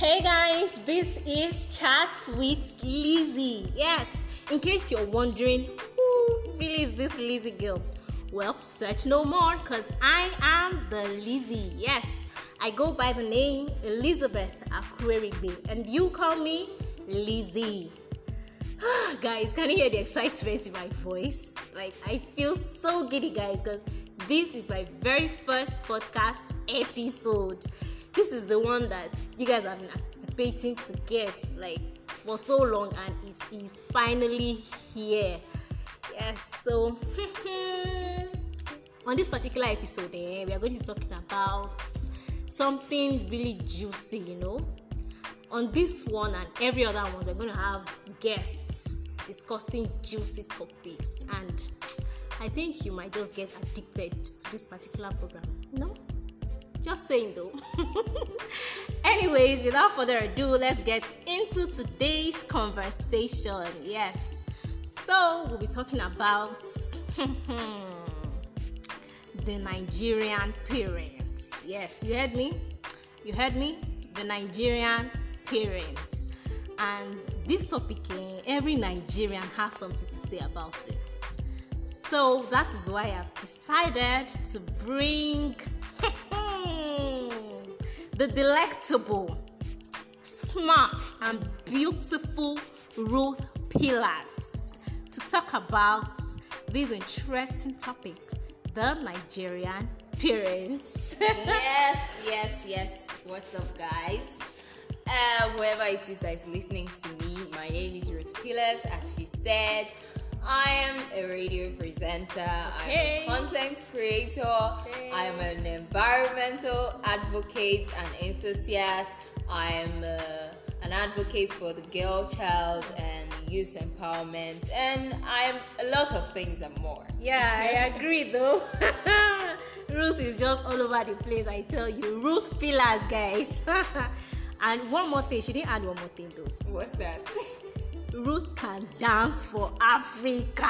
Hey guys, this is Chats with Lizzie. Yes, in case you're wondering, who really is this Lizzie girl? Well, search no more because I am the Lizzie. Yes, I go by the name Elizabeth Aquerigbe, and you call me Lizzie. guys, can you hear the excitement in my voice? Like, I feel so giddy, guys, because this is my very first podcast episode. This is the one that you guys have been anticipating to get like for so long, and it is finally here. Yes, so on this particular episode, eh, we are going to be talking about something really juicy, you know. On this one and every other one, we're going to have guests discussing juicy topics, and I think you might just get addicted to this particular program. No? Just saying though. Anyways, without further ado, let's get into today's conversation. Yes. So, we'll be talking about the Nigerian parents. Yes, you heard me? You heard me? The Nigerian parents. And this topic, eh, every Nigerian has something to say about it. So that is why I've decided to bring the delectable, smart, and beautiful Ruth Pillars to talk about this interesting topic the Nigerian parents. yes, yes, yes. What's up, guys? Uh, whoever it is that is listening to me, my name is Ruth Pillars. As she said, I am a radio presenter, Okay. I'm a content creator, Shame. I am an environmental advocate and enthusiast, I am uh, an advocate for the girl child and youth empowerment, and I am a lot of things and more. Yeah, I agree though. Ruth is just all over the place, I tell you. Ruth Pillars, guys. and one more thing, she didn't add one more thing though. What's that? Ruth can dance for Africa.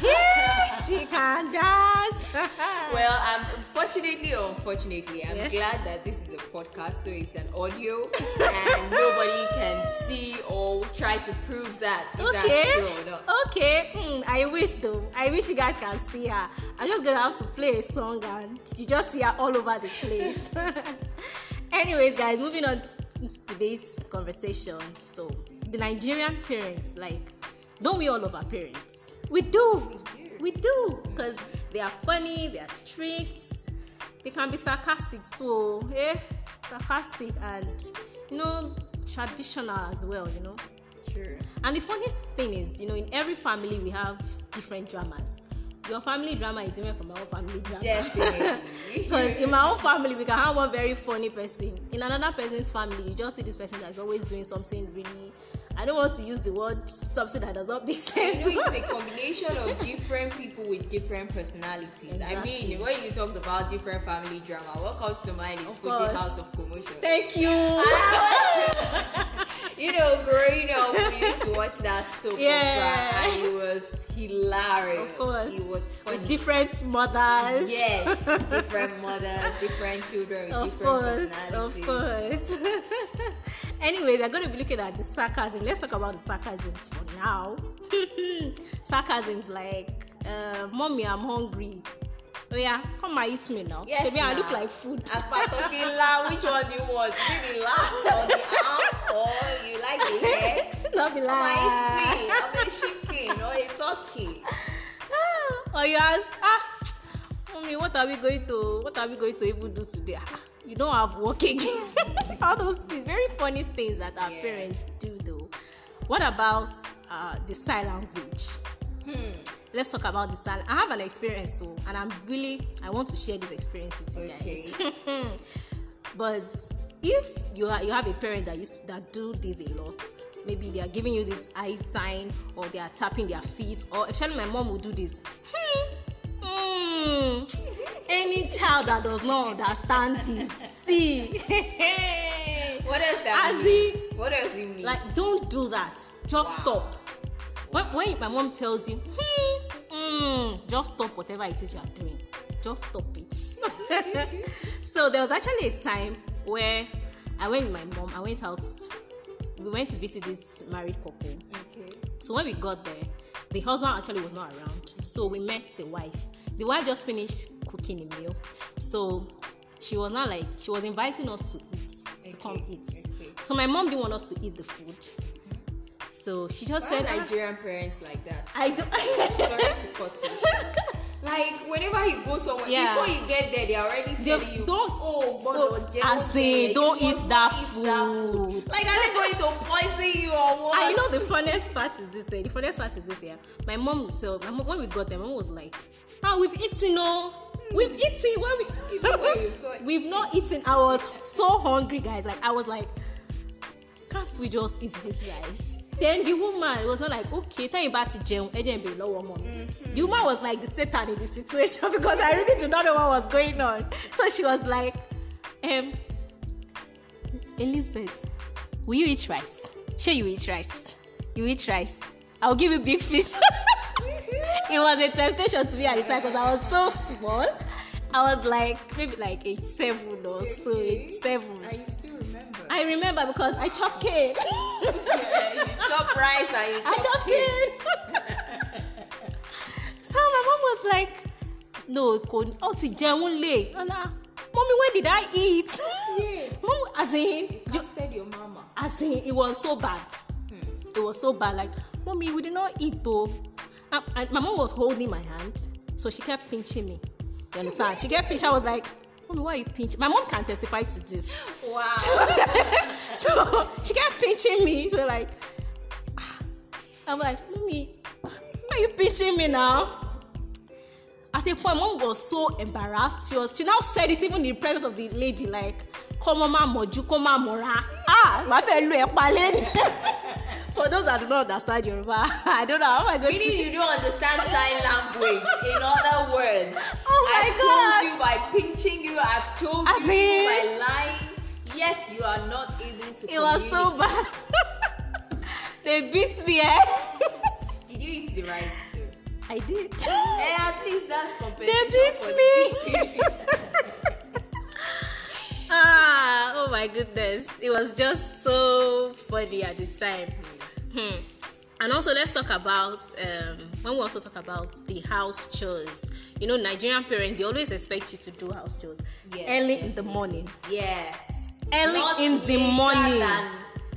She can dance. Well, um, fortunately or unfortunately, I'm Yeah. glad that this is a podcast, so it's an audio, and nobody can see or try to prove that okay. that's true or not. Okay. Hmm, I wish though. I wish you guys can see her. I'm just gonna have to play a song and you just see her all over the place. Anyways, guys, moving on to today's conversation. So, the Nigerian parents, like, don't we all love our parents? We do. We do. Because they are funny, they are strict, they can be sarcastic too. Eh? Sarcastic and, you know, traditional as well, you know. True. And the funniest thing is, you know, in every family we have different dramas. Your family drama is different from my own family drama. Definitely. Because in my own family, we can have one very funny person. In another person's family, you just see this person that's always doing something really. I don't want to use the word something that does not make I sense. know it's a combination of different people with different personalities. I Exactly. mean, when you talked about different family drama, what comes to mind is Of Fuji course. House of Commotion. Thank you. you know, growing up, we used to watch that soap Yeah. opera, and it was hilarious. Of course. it was funny. With different mothers. Yes, different mothers, different children with Of different course, personalities. of course. Anyways, I'm going to be looking at the sarcasm. Let's talk about the sarcasms for now. sarcasms like, uh, "Mommy, I'm hungry." Oh yeah, come and eat me now. Yes, Shebi, I now. look like food. As per talking la, which one do you want? It the last or the arm or you like the hair? Not be Come like. and eat me. I'm a chicken or a turkey. or you ask, ah, mommy, what are we going to, what are we going to even do today? Ah, you don't have work again. All those things, very funny things that our Yes. parents do, though. What about uh, the sign language? Hmm. Let's talk about the sign. I have an experience, so, and I'm really, I want to share this experience with you Okay. guys. but if you are, you have a parent that used that do this a lot, maybe they are giving you this eye sign or they are tapping their feet, or actually my mom will do this. Hmm. Any child that does not understand it, see. What else that As mean? What else it mean? like, don't do that. Just Wow. stop. When, when my mom tells you, hmm, hmm, just stop whatever it is you are doing. Just stop it. so there was actually a time where I went with my mom. I went out. We went to visit this married couple. Okay. So when we got there, the husband actually was not around. So we met the wife. The wife just finished cooking a meal. So she was not like she was inviting us to eat, to Okay, come eat. okay. So my mom didn't want us to eat the food. So she just Why said, are "Ah, Nigerian parents like that? I do. Sorry to cut you. Like whenever you go somewhere, Yeah. before you get there, they're already telling you, don't- "Oh, but oh, no, as in, don't eat that food." Like, are they going to poison you or what? I know the funniest part is this. Eh? The funniest part is this. Yeah, my mom would tell. My mom, when we got there, my mom was like, "Ah, we've eaten. Oh, we've eaten. When we we've not eaten. I was so hungry, guys. Like I was like, can't we just eat this rice? Then the woman was not like, okay, tell you about to jẹun, ẹ jẹ́ n bèrè lọ́wọ́ ọmọ mi. The woman was like the Satan in the situation because I really did not know what was going on. So she was like, um, Elizabeth, will you eat rice? Sure, you eat rice. You eat rice. I'll give you big fish. it was a temptation to me at the time because I was so small. I was like maybe like age seven or so, age seven. And you still remember? I remember because I chopped cake. yeah, you chop rice and you I chop chopped cake. so my mom was like, "No, kò ó ti jẹun lè." And I, mommy, when did I eat? Yeah. Mom, as in, You casted your mama. as in it was so bad it was so bad like mommy we did not eat though and, and my mom was holding my hand so she kept pinching me. You understand? She kept pinching. I was like mommy why you pinch my mom can testify to this. Wow. so she kept pinching me. So like i'm like mommy why are you pinching me now? At a point mom was so embarrassed. She was she now said it even in the presence of the lady like kọ́mọ má mọ̀jú kó má mọ̀ra. Ah màá fẹ́ for those that do not understand Yoruba I don't know how am I going Meaning to you don't understand sign language. In other words, Oh my I've God. told you by pinching you, I've told As you in- by lying, yet you are not able to it was so bad. They beat me eh? Did you eat the rice too? I did. Eh, at least that's they compensation beat me. ah oh my goodness. It was just so funny at the time hmm. and also let's talk about um, when we also talk about the house chores you know nigerian parents they always expect you to do house chores Yes, early in the morning Yes. Early Not in the morning. Than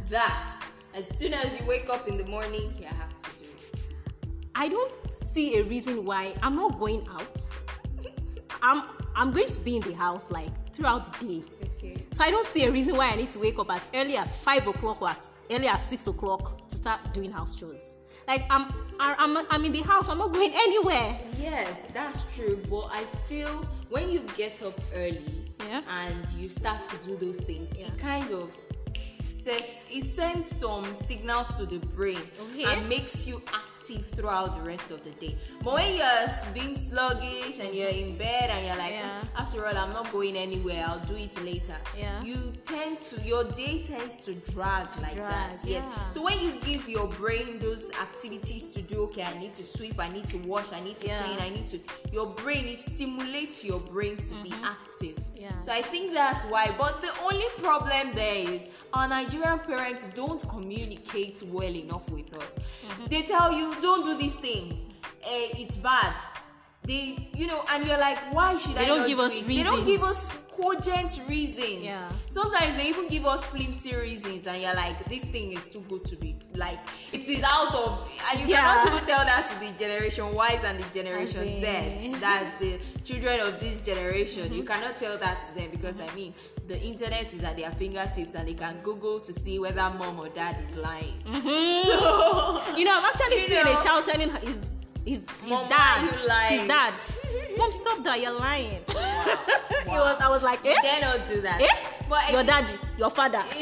that. As soon as you wake up in the morning, you have to do it. i don't see a reason why i'm not going out i'm i'm going to be in the house like throughout the day Okay. so i don't see a reason why i need to wake up as early as five o'clock or as early as six o'clock start doing house chores like i'm i'm i'm in the house i'm not going anywhere Yes, that's true. But I feel when you get up early Yeah. and you start to do those things, Yeah. it kind of sets it sends some signals to the brain Okay. and makes you active throughout the rest of the day. But when you're being sluggish and you're in bed and you're like, Yeah. "Oh, after all, I'm not going anywhere. I'll do it later. Yeah. You tend to your day tends to drag like drag, that. Yes. yeah. So when you give your brain those activities to do, okay, I need to sweep, I need to wash, I need to clean, I need to. Your brain it stimulates your brain to be active. Mm-hmm. Yeah. So I think that's why. But the only problem there is our Nigerian parents don't communicate well enough with us. Mm-hmm. They tell you don't do this thing. Eh, it's bad. They, you know, and you're like, why should They I don't not give do us it? They don't give reasons. us cogent reasons. Yeah. Sometimes they even give us flimsy reasons, and you're like, this thing is too good to be like it is out of, and you Yeah. cannot even tell that to the generation Y and the generation Z. That's the children of this generation. Mm-hmm. You cannot tell that to them because I mean, the internet is at their fingertips, and they can Google to see whether mom or dad is lying. So You know, I'm actually seeing know. a child telling her his his, his Mom, dad, his dad, mom, stop that, you're lying. It was, I was like, eh, dare not do that. eh, But your daddy, your father.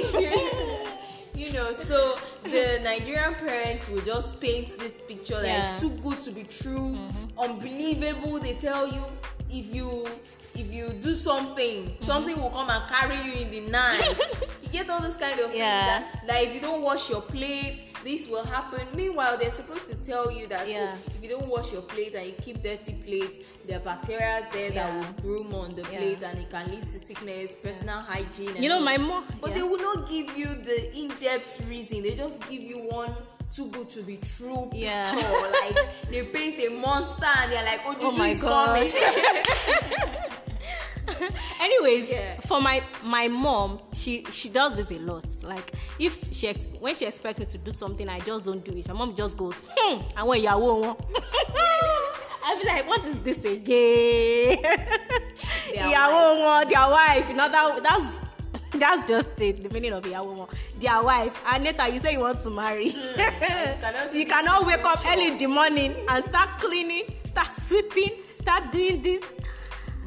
you know, so the Nigerian parents will just paint this picture that it's too good to be true, unbelievable. They tell you if you if you do something, something will come and carry you in the night. you get all those kind of Yeah. things that like if you don't wash your plate, this will happen. Meanwhile, they're supposed to tell you that Yeah. oh, if you don't wash your plate and you keep dirty plates, there are bacteria there Yeah. that will groom on the Yeah. plate and it can lead to sickness, personal hygiene. You know, all my mom. But they will not give you the in-depth reason. They just give you one too good to be true Yeah. picture. like they paint a monster and they're like, oh, Oh Juju my is God. coming. anyways Yeah. for my my mom she she does this a lot like if she ex- when she expects me to do something i just don't do it my mom just goes hmm àwọn ìyàwó wọn i be like what is this again ìyàwó wọn their wife you know that that's that's just it the meaning of ìyàwó wọn. Their wife and later you say you want to marry. Cannot do you cannot wake up early in the morning and start cleaning start sweeping start doing this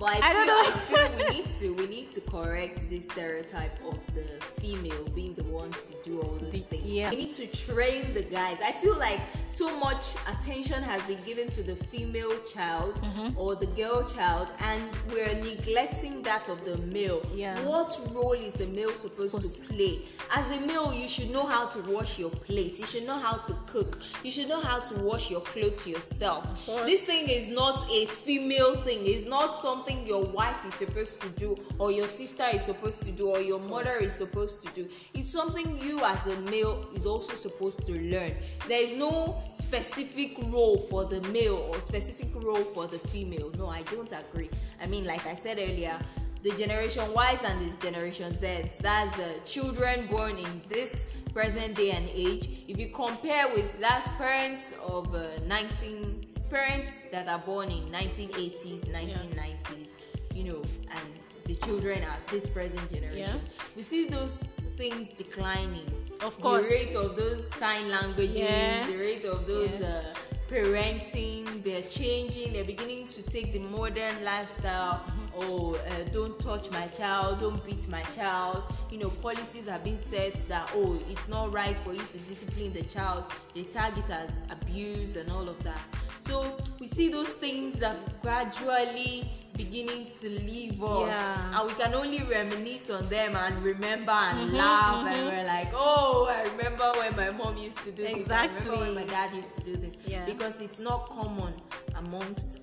But I, I feel, don't know. I feel we need to we need to correct this stereotype of the female being the one to do all those The- things. yeah. We need to train the guys. I feel like so much attention has been given to the female child Mm-hmm. or the girl child, and we're neglecting that of the male. Yeah. What role is the male supposed to play? As a male, you should know how to wash your plate. You should know how to cook. You should know how to wash your clothes yourself. This thing is not a female thing. It's not something your wife is supposed to do, or your sister is supposed to do, or your mother is supposed to do. It's something you as a male is also supposed to learn. There is no specific role for the male or specific role for the female. No, I don't agree. I mean, like I said earlier, the generation Ys and the generation Zs, that's the children born in this present day and age. If you compare with that's parents of uh, 19 parents that are born in 1980s, 1990s, you know, and the children are this present generation, we see those things declining. Of course. the rate of those sign languages, Yes. the rate of those. Yes. Uh, parenting they're changing they're beginning to take the modern lifestyle oh uh, don't touch my child don't beat my child. You know policies have been set that oh it's not right for you to discipline the child. They target as abuse and all of that. So we see those things are gradually beginning to leave us. Yeah. and we can only reminisce on them and remember and laugh and we're like oh i remember when my mom used to do this. I remember when my dad used to do this. Yeah. because it's not common amongst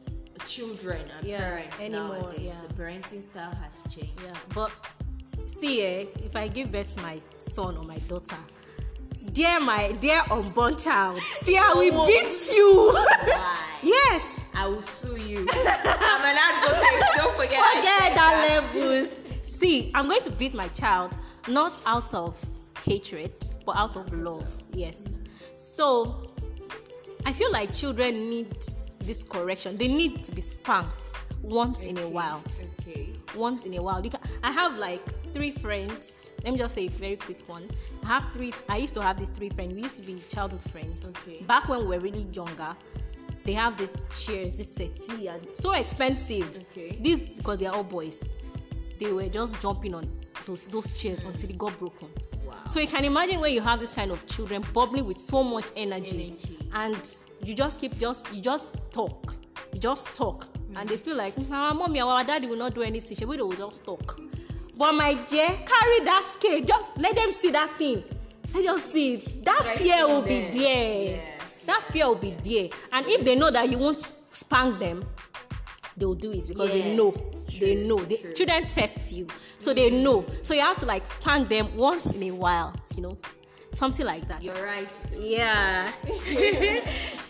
children and Yeah, parents anymore, nowadays yeah. the parenting style has changed Yeah, but see, eh, if I give birth to my son or my daughter, dear my dear unborn child, see how we Oh. beat you. yes, i will sue you i'm an advocate don't forget I forget said that levels. See, I'm going to beat my child not out of hatred, but out of love. Yes. So I feel like children need this correction. They need to be spanked once in a while. okay once in a while. Can, I have like three friends. Let me just say a very quick one. I have three. I used to have these three friends. We used to be childhood friends. Okay. Back when we were really younger, they have this chairs, this settee, and so expensive. Okay. This because they are all boys. They were just jumping on those, those chairs until it got broken. Wow. So you can imagine when you have this kind of children bubbling with so much energy, Energy. and you just keep just you just talk, you just talk, Mm-hmm. and they feel like "Mm, our mommy or our daddy will not do anything. She will just talk. But my dear, carry that scale. Just let them see that thing. Let just see it. That Right fear will in be there. Yes, That fear will be there. And if they know that you won't spank them, they will do it because they know. true, they know. The children test you, so they know. So you have to like spank them once in a while. You know, something like that. you're right Yeah.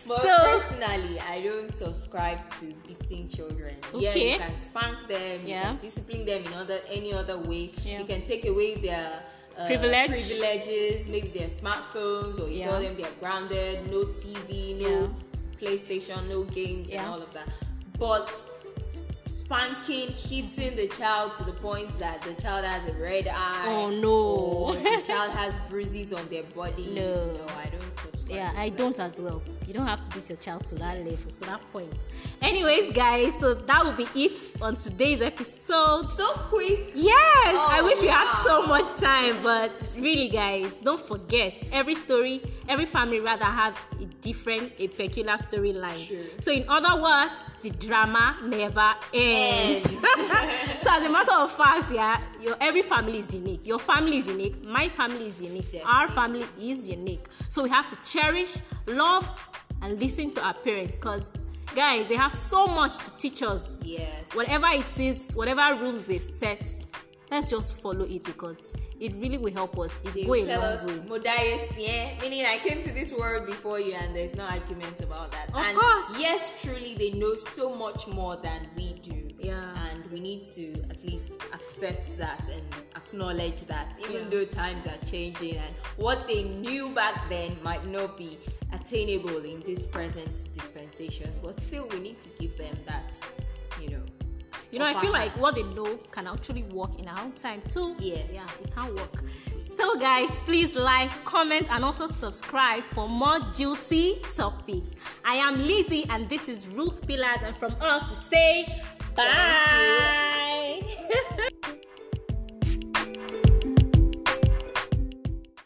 But so personally, I don't subscribe to beating children. Yeah, you can spank them, you Yeah. can discipline them in other any other way. Yeah. You can take away their uh, Privilege. privileges, maybe their smartphones, or you Yeah. tell them they're grounded, no TV, no Yeah. PlayStation, no games, and all of that. But spanking, hitting the child to the point that the child has a red eye. Oh, no. The child has bruises on their body. No. no I don't subscribe. yeah, I that. don't as well. You don't have to beat your child to that level, to that point. Anyways, guys, so that will be it on today's episode. So quick. Yes, I Oh, wish we had so much time, but really, guys, don't forget every story, every family rather have a different, a peculiar storyline. So, in other words, the drama never ends. Ends. so, as a matter of fact, yeah, your every family is unique. Your family is unique. My family is unique. Definitely. Our family is unique. So we have to cherish, love, and listen to our parents because guys, they have so much to teach us. Yes. Whatever it is, whatever rules they've set, let's just follow it because it really will help us. It They will tell us modayes, yeah, meaning I came to this world before you, and there's no argument about that. Of and course. yes, truly, they know so much more than we do. Yeah. and we need to at least accept that and acknowledge that, even Yeah. though times are changing and what they knew back then might not be attainable in this present dispensation, but still, we need to give them that, you know. You know, I feel like what they know can actually work in our own time too. Yes. Yeah, it can work. So, guys, please like, comment, and also subscribe for more juicy topics. I am Lizzie, and this is Ruth Pillars, and from us, we say bye.